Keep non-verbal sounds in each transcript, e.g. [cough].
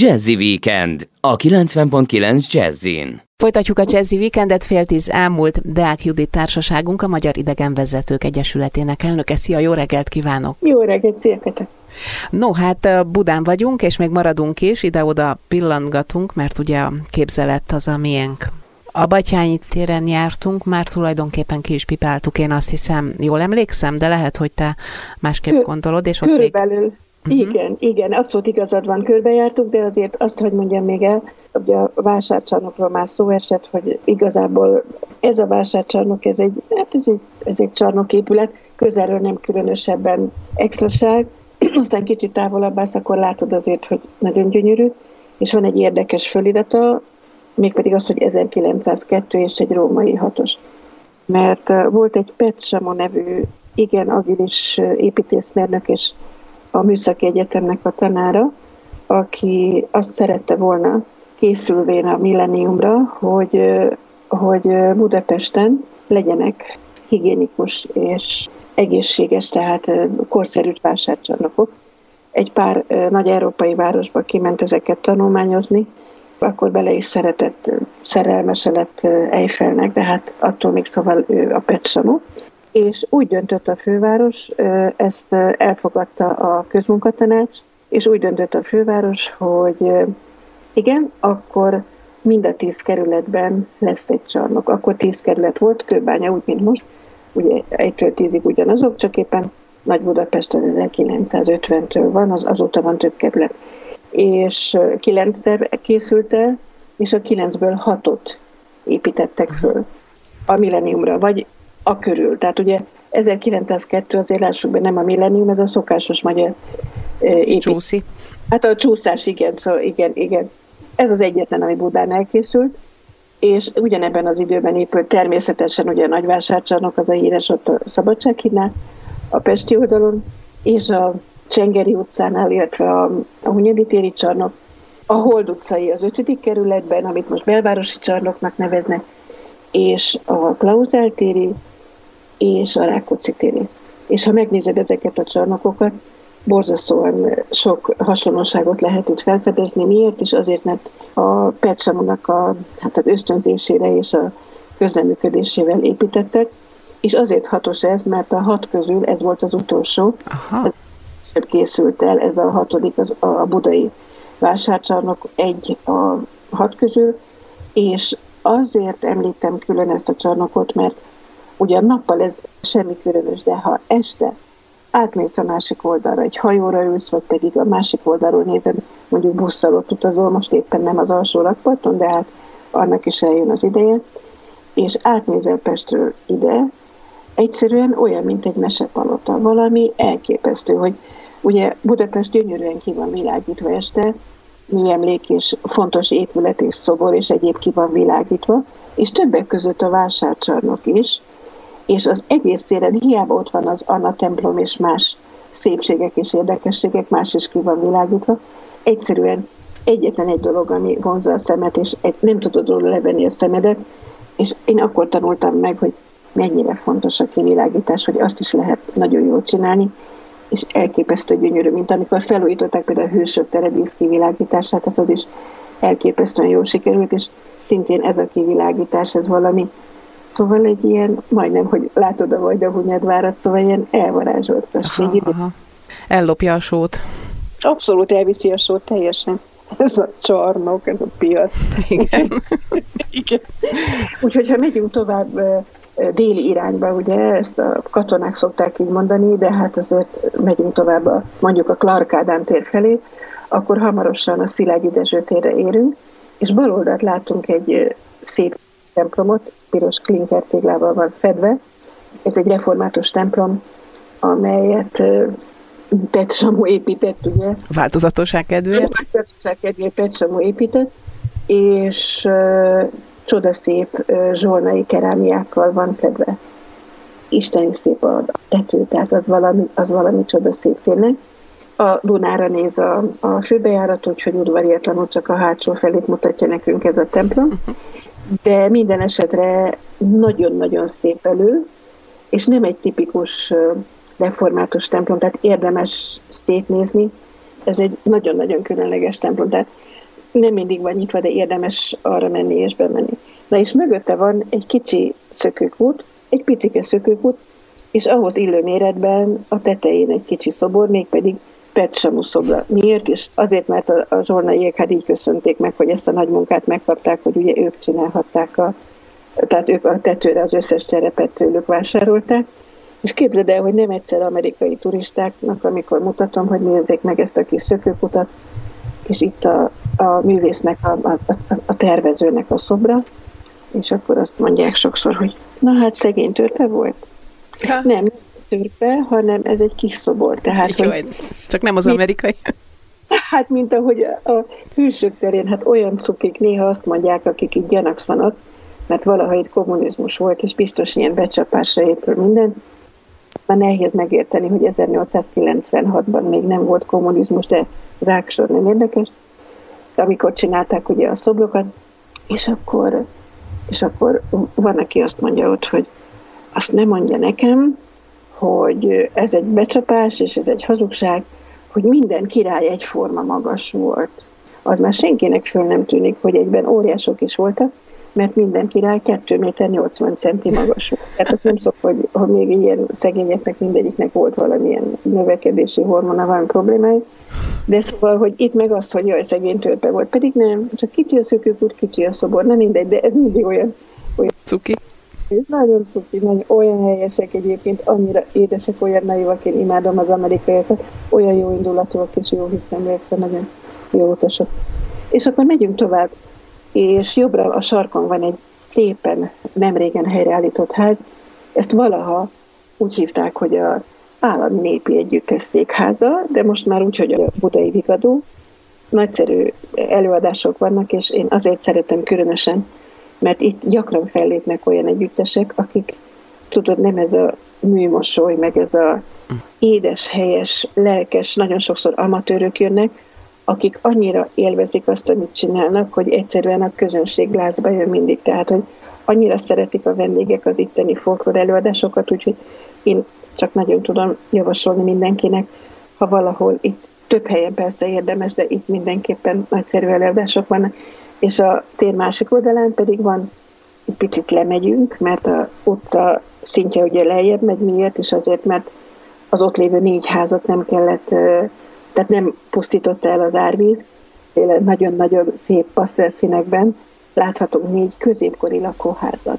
Jazzy Weekend a 90.9 Jazzin. Folytatjuk a Jazzy Weekendet, fél tíz elmúlt Deák Judit társaságunk, a Magyar Idegenvezetők Egyesületének elnöke. Szia, jó reggelt kívánok! Jó reggelt, szia Kete. No, hát Budán vagyunk, és még maradunk is, ide-oda pillantgatunk, mert ugye a képzelet az a miénk. A Batyányi téren jártunk, már tulajdonképpen ki is pipáltuk, én azt hiszem, jól emlékszem, de lehet, hogy te másképp gondolod, és ott Körülbelül. Még Uh-huh. Igen, igen, abszolút igazad van, körbejártuk, de azért azt, hogy mondjam még el, hogy a vásárcsarnokról már szó esett, hogy igazából ez a vásárcsarnok, ez egy, hát ez egy, ez egy csarnoképület, közelről nem különösebben extraság, [clears throat] aztán kicsit távolabb állsz, akkor látod azért, hogy nagyon gyönyörű, és van egy érdekes fölirata, mégpedig az, hogy 1902 és egy római hatos. Mert volt egy Petsamo nevű igen agilis építészmérnök és a Műszaki Egyetemnek a tanára, aki azt szerette volna készülvén a milleniumra, hogy, hogy Budapesten legyenek higiénikus és egészséges, tehát korszerű vásárcsarnokok. Egy pár nagy európai városba kiment ezeket tanulmányozni, akkor bele is szeretett, szerelmese lett Eiffelnek, de hát attól még szóval ő a Petsamó és úgy döntött a főváros, ezt elfogadta a közmunkatanács, és úgy döntött a főváros, hogy igen, akkor mind a tíz kerületben lesz egy csarnok. Akkor tíz kerület volt, Kőbánya úgy, mint most, ugye egytől tízig ugyanazok, csak éppen Nagy Budapest az 1950-től van, az, azóta van több kerület. És kilenc terv készült el, és a kilencből hatot építettek föl a milleniumra, vagy a körül. Tehát ugye 1902 azért lássuk be, nem a millennium, ez a szokásos magyar épít. Csúszi. Hát a csúszás, igen, szóval igen, igen. Ez az egyetlen, ami Budán elkészült, és ugyanebben az időben épült természetesen ugye a nagyvásárcsarnok, az a híres ott a Szabadsághídnál, a Pesti oldalon, és a Csengeri utcánál, illetve a, a Hunyadi téri csarnok, a Hold utcai az ötödik kerületben, amit most belvárosi csarnoknak neveznek, és a Klauzel téri, és a Rákóczi téri. És ha megnézed ezeket a csarnokokat, borzasztóan sok hasonlóságot lehet itt felfedezni. Miért is? Azért, mert a Percsamonak a, hát az ösztönzésére és a közleműködésével építettek, és azért hatos ez, mert a hat közül ez volt az utolsó. Aha. Ez készült el, ez a hatodik, az, a budai vásárcsarnok egy a hat közül, és azért említem külön ezt a csarnokot, mert Ugyan nappal ez semmi különös, de ha este átmész a másik oldalra, egy hajóra ülsz, vagy pedig a másik oldalról nézed, mondjuk busszal ott utazol, most éppen nem az alsó rakparton, de hát annak is eljön az ideje, és átnézel Pestről ide, egyszerűen olyan, mint egy mesepalota. Valami elképesztő, hogy ugye Budapest gyönyörűen ki van világítva este, műemlék és fontos épület és szobor és egyéb ki van világítva, és többek között a vásárcsarnok is, és az egész téren hiába ott van az Anna templom és más szépségek és érdekességek, más is ki van világítva, egyszerűen egyetlen egy dolog, ami vonza a szemet, és egy, nem tudod róla levenni a szemedet, és én akkor tanultam meg, hogy mennyire fontos a kivilágítás, hogy azt is lehet nagyon jól csinálni, és elképesztő gyönyörű, mint amikor felújították például a hősök teredísz kivilágítását, tehát az is elképesztően jól sikerült, és szintén ez a kivilágítás, ez valami Szóval egy ilyen, majdnem, hogy látod a vagy a Hunyadvárat, szóval ilyen elvarázsolt aha. Ellopja a sót. Abszolút elviszi a sót teljesen. Ez a csarnok, ez a piac. Igen. [laughs] Igen. Úgyhogy ha megyünk tovább déli irányba, ugye ezt a katonák szokták így mondani, de hát azért megyünk tovább a, mondjuk a Clark Ádám tér felé, akkor hamarosan a Szilágyi Dezső térre érünk, és bal oldalt látunk egy szép templomot, piros klinker téglával van fedve. Ez egy református templom, amelyet Pet Samu épített, ugye? Változatosság kedvéért. Változatosság kedvéért Pet Samu épített, és uh, csodaszép uh, zsolnai kerámiákkal van fedve. Isteni szép a tető, tehát az valami, az valami csodaszép tényleg. A Dunára néz a, a főbejárat, úgyhogy udvariatlanul csak a hátsó felét mutatja nekünk ez a templom. De minden esetre nagyon-nagyon szép elő, és nem egy tipikus református templom, tehát érdemes szétnézni. ez egy nagyon-nagyon különleges templom, tehát nem mindig van nyitva, de érdemes arra menni és bemenni. Na és mögötte van egy kicsi szökőkút, egy picike szökőkút, és ahhoz illő méretben a tetején egy kicsi szobor, mégpedig Petsamu szobra. Miért is? Azért, mert a, a zsornaiek hát így köszönték meg, hogy ezt a nagy munkát megkapták, hogy ugye ők csinálhatták a, tehát ők a tetőre az összes cserepet tőlük vásárolták, és képzeld el, hogy nem egyszer amerikai turistáknak, amikor mutatom, hogy nézzék meg ezt a kis szökőkutat, és itt a, a művésznek, a, a, a tervezőnek a szobra, és akkor azt mondják sokszor, hogy na hát szegény törpe volt. Ha. Nem, törpe, hanem ez egy kis szobor. Tehát, Jó, hogy, csak nem az amerikai. [laughs] Hát, mint ahogy a, a hűsök terén, hát olyan cukik néha azt mondják, akik így gyanakszanak, mert valaha itt kommunizmus volt, és biztos ilyen becsapásra épül minden. Már nehéz megérteni, hogy 1896-ban még nem volt kommunizmus, de ráksor nem érdekes. De amikor csinálták ugye a szobrokat, és akkor, és akkor van, aki azt mondja ott, hogy azt nem mondja nekem, hogy ez egy becsapás, és ez egy hazugság, hogy minden király egyforma magas volt. Az már senkinek föl nem tűnik, hogy egyben óriások is voltak, mert minden király 2 méter 80 centi magas volt. Tehát azt nem szok, hogy, hogy még ilyen szegényeknek mindegyiknek volt valamilyen növekedési hormona, van problémája. De szóval, hogy itt meg az, hogy jaj, szegény törpe volt. Pedig nem, csak kicsi a szökőkút, kicsi a szobor, nem mindegy, de ez mindig olyan, olyan cuki. És nagyon cuki, nagyon, olyan helyesek egyébként, annyira édesek, olyan naivak, én imádom az amerikaiakat, olyan jó indulatúak és jó hiszeműek, szóval nagyon jó utasok. És akkor megyünk tovább, és jobbra a sarkon van egy szépen, nem régen helyreállított ház, ezt valaha úgy hívták, hogy a állami népi együttes székháza, de most már úgy, hogy a budai vigadó. Nagyszerű előadások vannak, és én azért szeretem különösen mert itt gyakran fellépnek olyan együttesek, akik, tudod, nem ez a műmosoly, meg ez a édes, helyes, lelkes, nagyon sokszor amatőrök jönnek, akik annyira élvezik azt, amit csinálnak, hogy egyszerűen a közönség lázba jön mindig. Tehát, hogy annyira szeretik a vendégek az itteni folklór előadásokat, úgyhogy én csak nagyon tudom javasolni mindenkinek, ha valahol itt több helyen persze érdemes, de itt mindenképpen nagyszerű előadások vannak, és a tér másik oldalán pedig van, egy picit lemegyünk, mert a utca szintje ugye lejjebb megy, miért? És azért, mert az ott lévő négy házat nem kellett, tehát nem pusztította el az árvíz, nagyon-nagyon szép színekben láthatunk négy középkori lakóházat.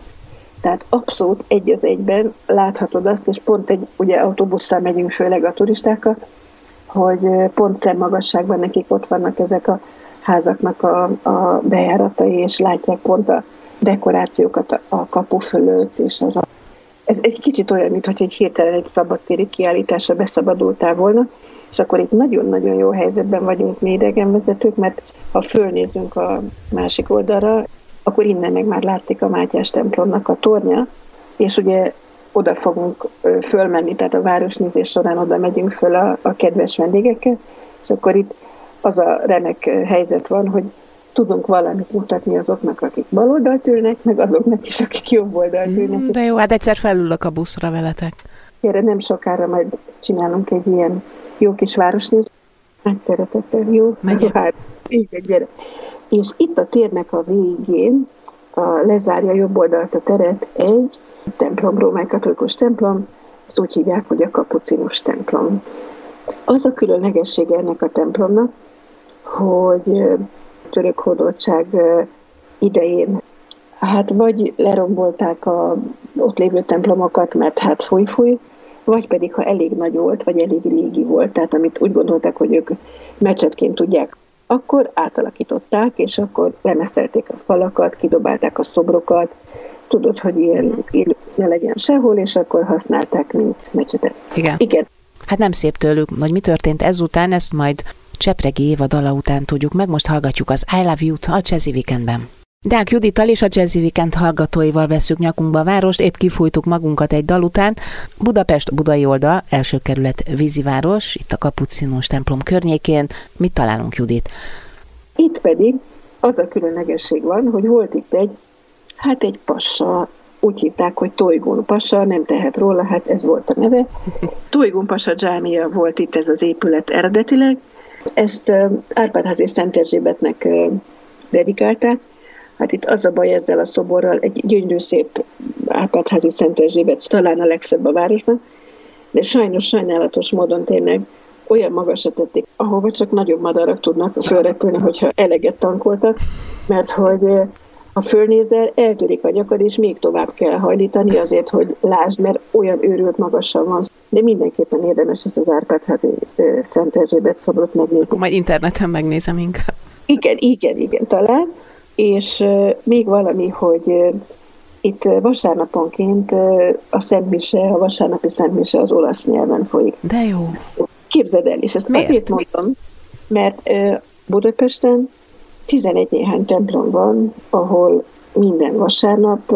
Tehát abszolút egy az egyben láthatod azt, és pont egy, ugye autóbusszal megyünk főleg a turistákkal, hogy pont szemmagasságban nekik ott vannak ezek a házaknak a, a bejáratai, és látják pont a dekorációkat a, kapu fölött, és az a, ez egy kicsit olyan, mintha egy hirtelen egy szabadtéri kiállításra beszabadultál volna, és akkor itt nagyon-nagyon jó helyzetben vagyunk mi idegenvezetők, mert ha fölnézünk a másik oldalra, akkor innen meg már látszik a Mátyás templomnak a tornya, és ugye oda fogunk fölmenni, tehát a városnézés során oda megyünk föl a, a kedves vendégekkel, és akkor itt az a remek helyzet van, hogy tudunk valamit mutatni azoknak, akik bal oldalt ülnek, meg azoknak is, akik jobb oldalt ülnek. De jó, hát egyszer felülök a buszra veletek. Kérem, nem sokára majd csinálunk egy ilyen jó kis városnézést. Nagy szeretettel, jó? Megyek. Hát, igen, gyere. És itt a térnek a végén a, lezárja jobb oldalt a teret egy templom, római katolikus templom, ezt úgy hívják, hogy a kapucinus templom. Az a különlegessége ennek a templomnak, hogy török hódoltság idején hát vagy lerombolták a ott lévő templomokat, mert hát fúj-fúj, vagy pedig, ha elég nagy volt, vagy elég régi volt, tehát amit úgy gondolták, hogy ők mecsetként tudják, akkor átalakították, és akkor lemeszelték a falakat, kidobálták a szobrokat, tudod, hogy ilyen ne legyen sehol, és akkor használták, mint mecsetet. Igen. Igen. Hát nem szép tőlük, hogy mi történt ezután, ezt majd Csepregi Éva dala után tudjuk meg, most hallgatjuk az I Love You-t a Jazzy Weekendben. Deák Judittal és a Jazzy Weekend hallgatóival veszük nyakunkba a várost, épp kifújtuk magunkat egy dal után. Budapest budai oldal, első kerület víziváros, itt a Kapucinus templom környékén. Mit találunk, Judit? Itt pedig az a különlegesség van, hogy volt itt egy, hát egy passa, úgy hívták, hogy Tolygón Pasa, nem tehet róla, hát ez volt a neve. [laughs] Tolygón Pasa dzsámia volt itt ez az épület eredetileg, Ezt Árpádházi Szent Erzsébetnek dedikálták. Hát itt az a baj ezzel a szoborral, egy gyönyörű szép Árpádházi Szent Erzsébet, talán a legszebb a városban, de sajnos sajnálatos módon tényleg olyan magasra tették, ahova csak nagyobb madarak tudnak fölrepülni, hogyha eleget tankoltak, mert hogy ha fölnézel, eltörik a nyakad, és még tovább kell hajlítani azért, hogy lásd, mert olyan őrült magasan van. De mindenképpen érdemes ezt az Árpádházi Szent Erzsébet szobrot megnézni. Akkor majd interneten megnézem inkább. Igen, igen, igen, talán. És még valami, hogy itt vasárnaponként a Szentmise, a vasárnapi Szentmise az olasz nyelven folyik. De jó. Képzeld el, és ezt Miért? azért mondom, mert Budapesten 11 néhány templom van, ahol minden vasárnap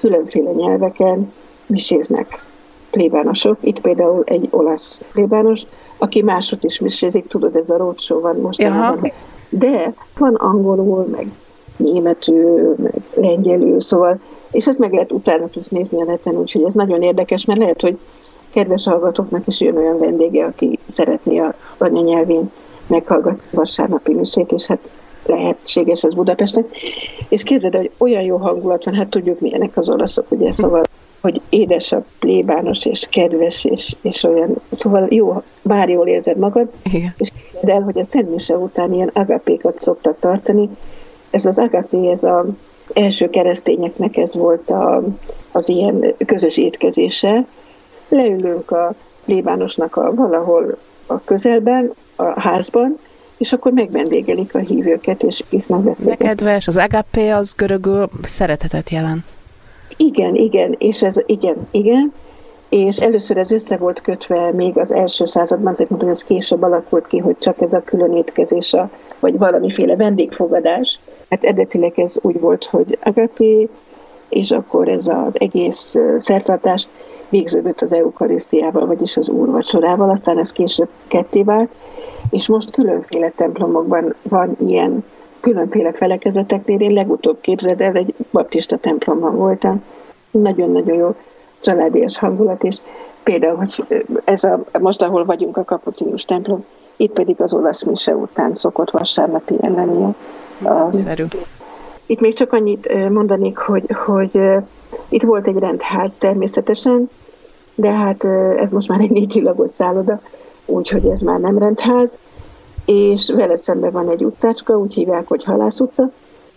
különféle nyelveken miséznek plébánosok. Itt például egy olasz plébános, aki máshogy is misézik, tudod, ez a roadshow van most. De van angolul, meg németül, meg lengyelül, szóval, és ezt meg lehet utána tudsz nézni a neten, úgyhogy ez nagyon érdekes, mert lehet, hogy kedves hallgatóknak is jön olyan vendége, aki szeretné a anyanyelvén meghallgatni vasárnapi misét, és hát lehetséges ez Budapestnek. És képzeld, hogy olyan jó hangulat van, hát tudjuk milyenek az olaszok, ugye, szóval hogy édes a plébános, és kedves, és, és olyan, szóval jó, bár jól érzed magad, Igen. és de el, hogy a Szent Mise után ilyen agapékat szoktak tartani. Ez az agapé, ez a első keresztényeknek ez volt a, az ilyen közös étkezése. Leülünk a plébánosnak a, valahol a közelben, a házban, és akkor megvendégelik a hívőket, és isznak beszélget. De kedves, az agapé az görögül szeretetet jelent. Igen, igen, és ez, igen, igen, és először ez össze volt kötve még az első században, azért mondom, hogy ez később alakult ki, hogy csak ez a külön étkezés, a, vagy valamiféle vendégfogadás. Hát eredetileg ez úgy volt, hogy agapé, és akkor ez az egész szertartás végződött az eukarisztiával, vagyis az úrvacsorával, aztán ez később ketté vált, és most különféle templomokban van ilyen különféle felekezeteknél. Én legutóbb képzeld el, egy baptista templomban voltam, nagyon-nagyon jó családias hangulat, és például, hogy ez a, most, ahol vagyunk a kapucinus templom, itt pedig az olasz mise után szokott vasárnapi lenni. Nagyszerű. Itt még csak annyit mondanék, hogy, hogy itt volt egy rendház természetesen, de hát ez most már egy négy csillagos szálloda, úgyhogy ez már nem rendház, és vele szemben van egy utcácska, úgy hívják, hogy Halász utca,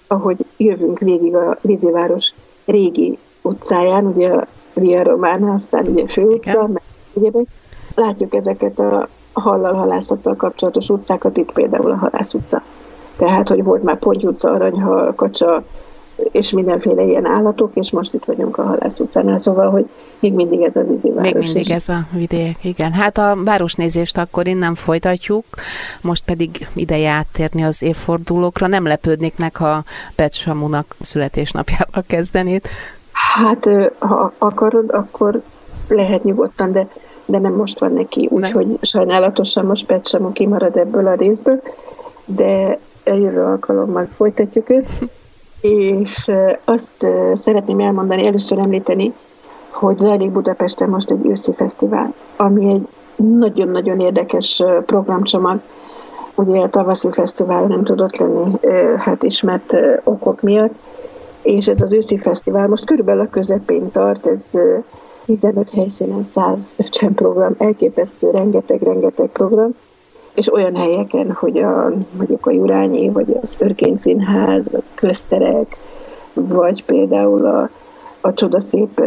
ahogy jövünk végig a Víziváros régi utcáján, ugye a Via Romana, aztán ugye főutca, meg. Látjuk ezeket a hallal halászattal kapcsolatos utcákat, itt például a Halász utca. Tehát, hogy volt már Ponty utca, Aranyhal, Kacsa, és mindenféle ilyen állatok, és most itt vagyunk a Halász utcánál, szóval, hogy még mindig ez a vízi város. Még mindig ez a vidék, igen. Hát a városnézést akkor innen folytatjuk, most pedig ideje áttérni az évfordulókra. Nem lepődnék meg, ha Pet Samunak születésnapjával kezdenéd. Hát, ha akarod, akkor lehet nyugodtan, de, de nem most van neki, úgyhogy sajnálatosan most Pet Samu kimarad ebből a részből, de jövő alkalommal folytatjuk őt. És azt szeretném elmondani, először említeni, hogy zajlik Budapesten most egy őszi fesztivál, ami egy nagyon-nagyon érdekes programcsomag. Ugye a tavaszi fesztivál nem tudott lenni, hát ismert okok miatt, és ez az őszi fesztivál most körülbelül a közepén tart, ez 15 helyszínen 150 program, elképesztő, rengeteg-rengeteg program, és olyan helyeken, hogy a, mondjuk a Jurányi, vagy az Örkény Színház, vagy közterek, vagy például a, a csodaszép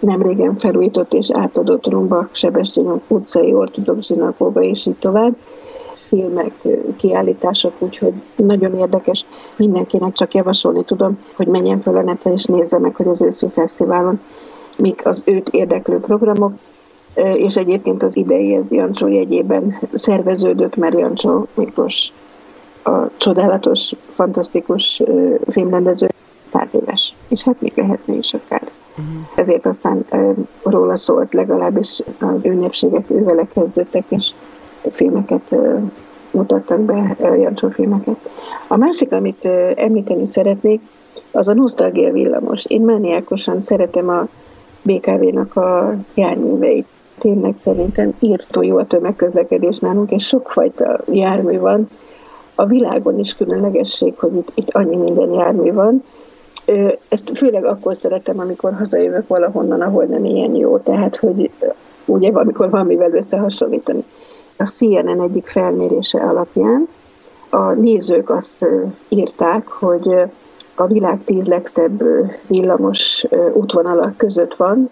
nem régen felújított és átadott Rumbak Sebestyén utcai ortodox zsinagóga, és így tovább filmek, kiállítások, úgyhogy nagyon érdekes. Mindenkinek csak javasolni tudom, hogy menjen fel a netre és nézze meg, hogy az őszi fesztiválon mik az őt érdeklő programok, és egyébként az idei ez Jancsó jegyében szerveződött, mert Jancsó Miklós a csodálatos, fantasztikus filmrendező száz éves, és hát még lehetne is akár. Uh-huh. Ezért aztán róla szólt legalábbis az ünnepségek ővele kezdődtek, és filmeket mutattak be, Jancsó filmeket. A másik, amit említeni szeretnék, az a nosztalgia villamos. Én mániákosan szeretem a BKV-nak a járműveit tényleg szerintem írtó jó a tömegközlekedés nálunk, és sokfajta jármű van. A világon is különlegesség, hogy itt, itt annyi minden jármű van. Ezt főleg akkor szeretem, amikor hazajövök valahonnan, ahol nem ilyen jó, tehát hogy ugye amikor valamivel összehasonlítani. A CNN egyik felmérése alapján a nézők azt írták, hogy a világ tíz legszebb villamos útvonalak között van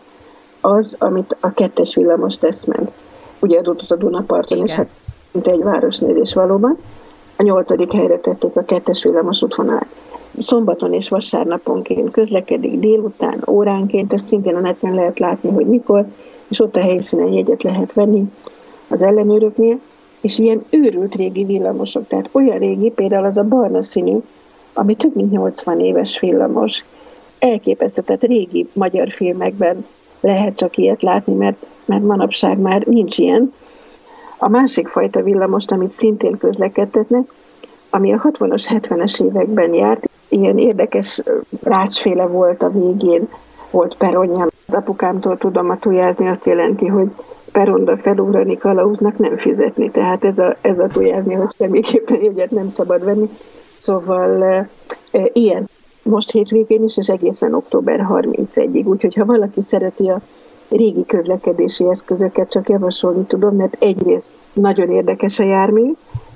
az, amit a kettes villamos tesz meg. Ugye adott a Dunaparton, Igen. és hát mint egy városnézés valóban. A nyolcadik helyre tették a kettes villamos útvonalát. Szombaton és vasárnaponként közlekedik délután, óránként, ezt szintén a neten lehet látni, hogy mikor, és ott a helyszínen jegyet lehet venni az ellenőröknél, és ilyen őrült régi villamosok, tehát olyan régi, például az a barna színű, ami több mint 80 éves villamos, elképesztő, tehát régi magyar filmekben lehet csak ilyet látni, mert, mert manapság már nincs ilyen. A másik fajta villamost, amit szintén közlekedtetnek, ami a 60-as, 70-es években járt, ilyen érdekes rácsféle volt a végén, volt peronja. Az apukámtól tudom a tujázni, azt jelenti, hogy peronra felugrani kalauznak nem fizetni. Tehát ez a, ez a tujázni, hogy semmiképpen egyet nem szabad venni. Szóval e, ilyen most hétvégén is, és egészen október 31-ig. Úgyhogy ha valaki szereti a régi közlekedési eszközöket, csak javasolni tudom, mert egyrészt nagyon érdekes a jármű,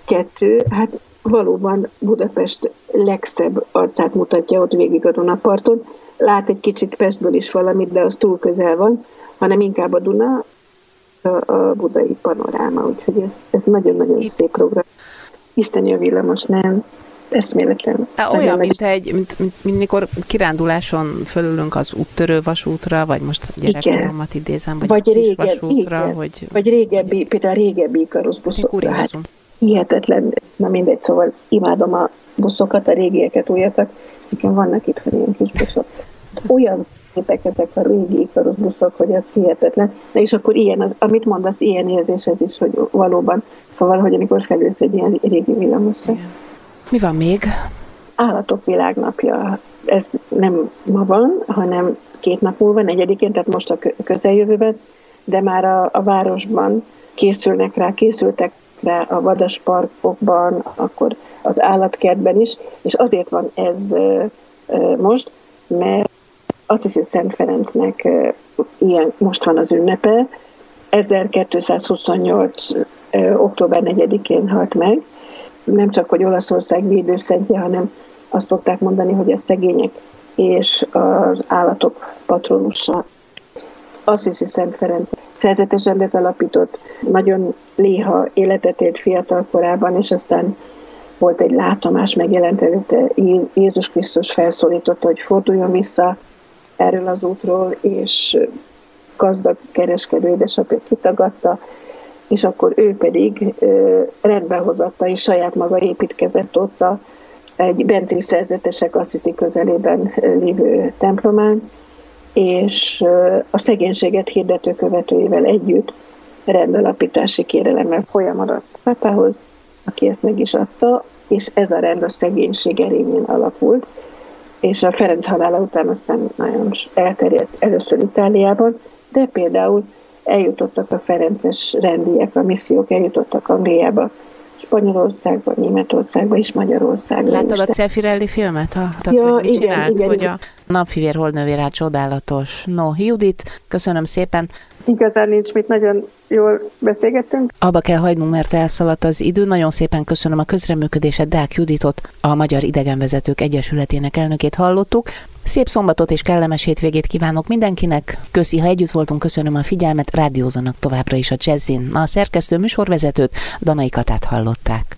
kettő, hát valóban Budapest legszebb arcát mutatja ott végig a Dunaparton. Lát egy kicsit Pestből is valamit, de az túl közel van, hanem inkább a Duna, a, a budai panoráma, úgyhogy ez, ez nagyon-nagyon szép program. Isteni a villamos, nem? Eszméletlen. Olyan, mint egy, mint, mint, mint mikor kiránduláson fölülünk az úttörő vasútra, vagy most gyerekkoromat idézem, vagy, vagy régen, vasútra, igen. vagy... Vagy régebbi, például régebbi buszokra. Hát, hihetetlen, na mindegy, szóval imádom a buszokat, a régieket, újakat, nekem vannak itt ilyen kis buszok. Olyan szépek ezek a régi ikaros buszok, hogy ez hihetetlen. Na és akkor ilyen, az, amit mondasz, ilyen érzés ez is, hogy valóban, szóval, hogy amikor felülsz egy ilyen régi villamosra. Yeah. Mi van még? Állatok világnapja. Ez nem ma van, hanem két nap múlva, negyedikén, tehát most a közeljövőben, de már a, a városban készülnek rá, készültek rá a vadasparkokban, akkor az állatkertben is, és azért van ez most, mert azt is, hogy Szent Ferencnek ilyen, most van az ünnepe, 1228. október 4-én halt meg, nem csak, hogy Olaszország védőszentje, hanem azt szokták mondani, hogy a szegények és az állatok patronusa. hiszi Szent Ferenc szerzetes rendet alapított, nagyon léha életet élt fiatal korában, és aztán volt egy látomás, megjelent előtte Jézus Krisztus felszólította, hogy forduljon vissza erről az útról, és gazdag kereskedő édesapja kitagadta, és akkor ő pedig rendbe hozatta, és saját maga építkezett ott a, egy bentri szerzetesek hiszi közelében lévő templomán, és a szegénységet hirdető követőivel együtt rendalapítási kérelemmel folyamodott pápához, aki ezt meg is adta, és ez a rend a szegénység erényén alakult, és a Ferenc halála után aztán nagyon elterjedt először Itáliában, de például eljutottak a Ferences rendiek, a missziók eljutottak Angliába, Spanyolországba, Németországba és Magyarországba. Láttad a Cefirelli filmet? A, ja, hogy mit igen, csinált, igen, hogy igen. a napfivér holdnővérát csodálatos. No, Judit, köszönöm szépen. Igazán nincs mit, nagyon jól beszélgettünk. Abba kell hagynunk, mert elszaladt az idő. Nagyon szépen köszönöm a közreműködéset Dák Juditot, a Magyar Idegenvezetők Egyesületének elnökét hallottuk. Szép szombatot és kellemes hétvégét kívánok mindenkinek. Köszi, ha együtt voltunk, köszönöm a figyelmet, rádiózanak továbbra is a Jazzin. A szerkesztő műsorvezetőt, Danai Katát hallották.